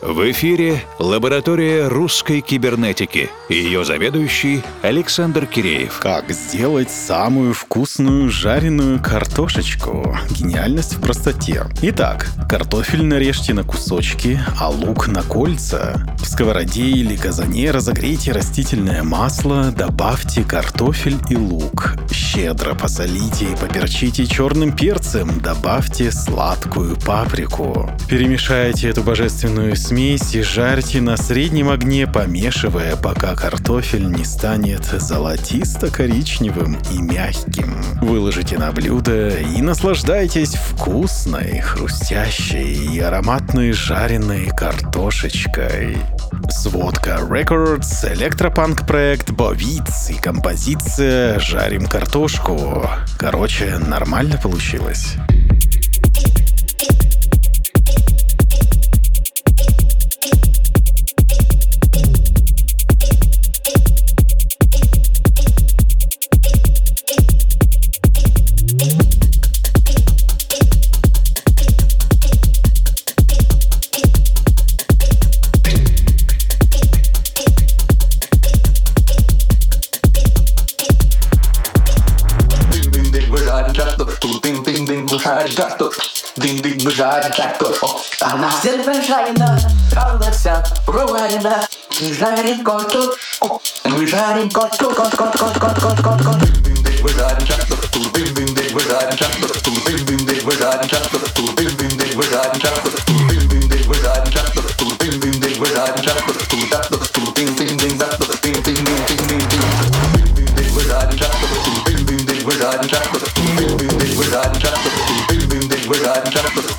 В эфире лаборатория русской кибернетики и ее заведующий Александр Киреев. Как сделать самую вкусную жареную картошечку? Гениальность в простоте. Итак, картофель нарежьте на кусочки, а лук на кольца. В сковороде или казане разогрейте растительное масло, добавьте картофель и лук. Щедро посолите и поперчите черным перцем, добавьте сладкую паприку. Перемешайте эту божественную смесь и жарьте на среднем огне, помешивая, пока картофель не станет золотисто-коричневым и мягким. Выложите на блюдо и наслаждайтесь вкусной, хрустящей и ароматной жареной картошечкой. Сводка Records, электропанк проект Бовиц и композиция «Жарим картошку». Короче, нормально получилось. Gato Dindik müzayir gato Ana Zirven şayına Kalırsan Ruhayına Müzayirin kotu Müzayirin kotu Kot kot kot kot kot kot kot Dindik müzayirin gato Tulbim dindik müzayirin gato Tulbim dindik müzayirin gato Tulbim dindik müzayirin gato Tulbim dindik müzayirin gato Tulbim dindik müzayirin gato Tulbim dindik müzayirin gato Tulbim dindik müzayirin gato Tulbim dindik müzayirin gato residing, trying to put it in, big, big, trying to it.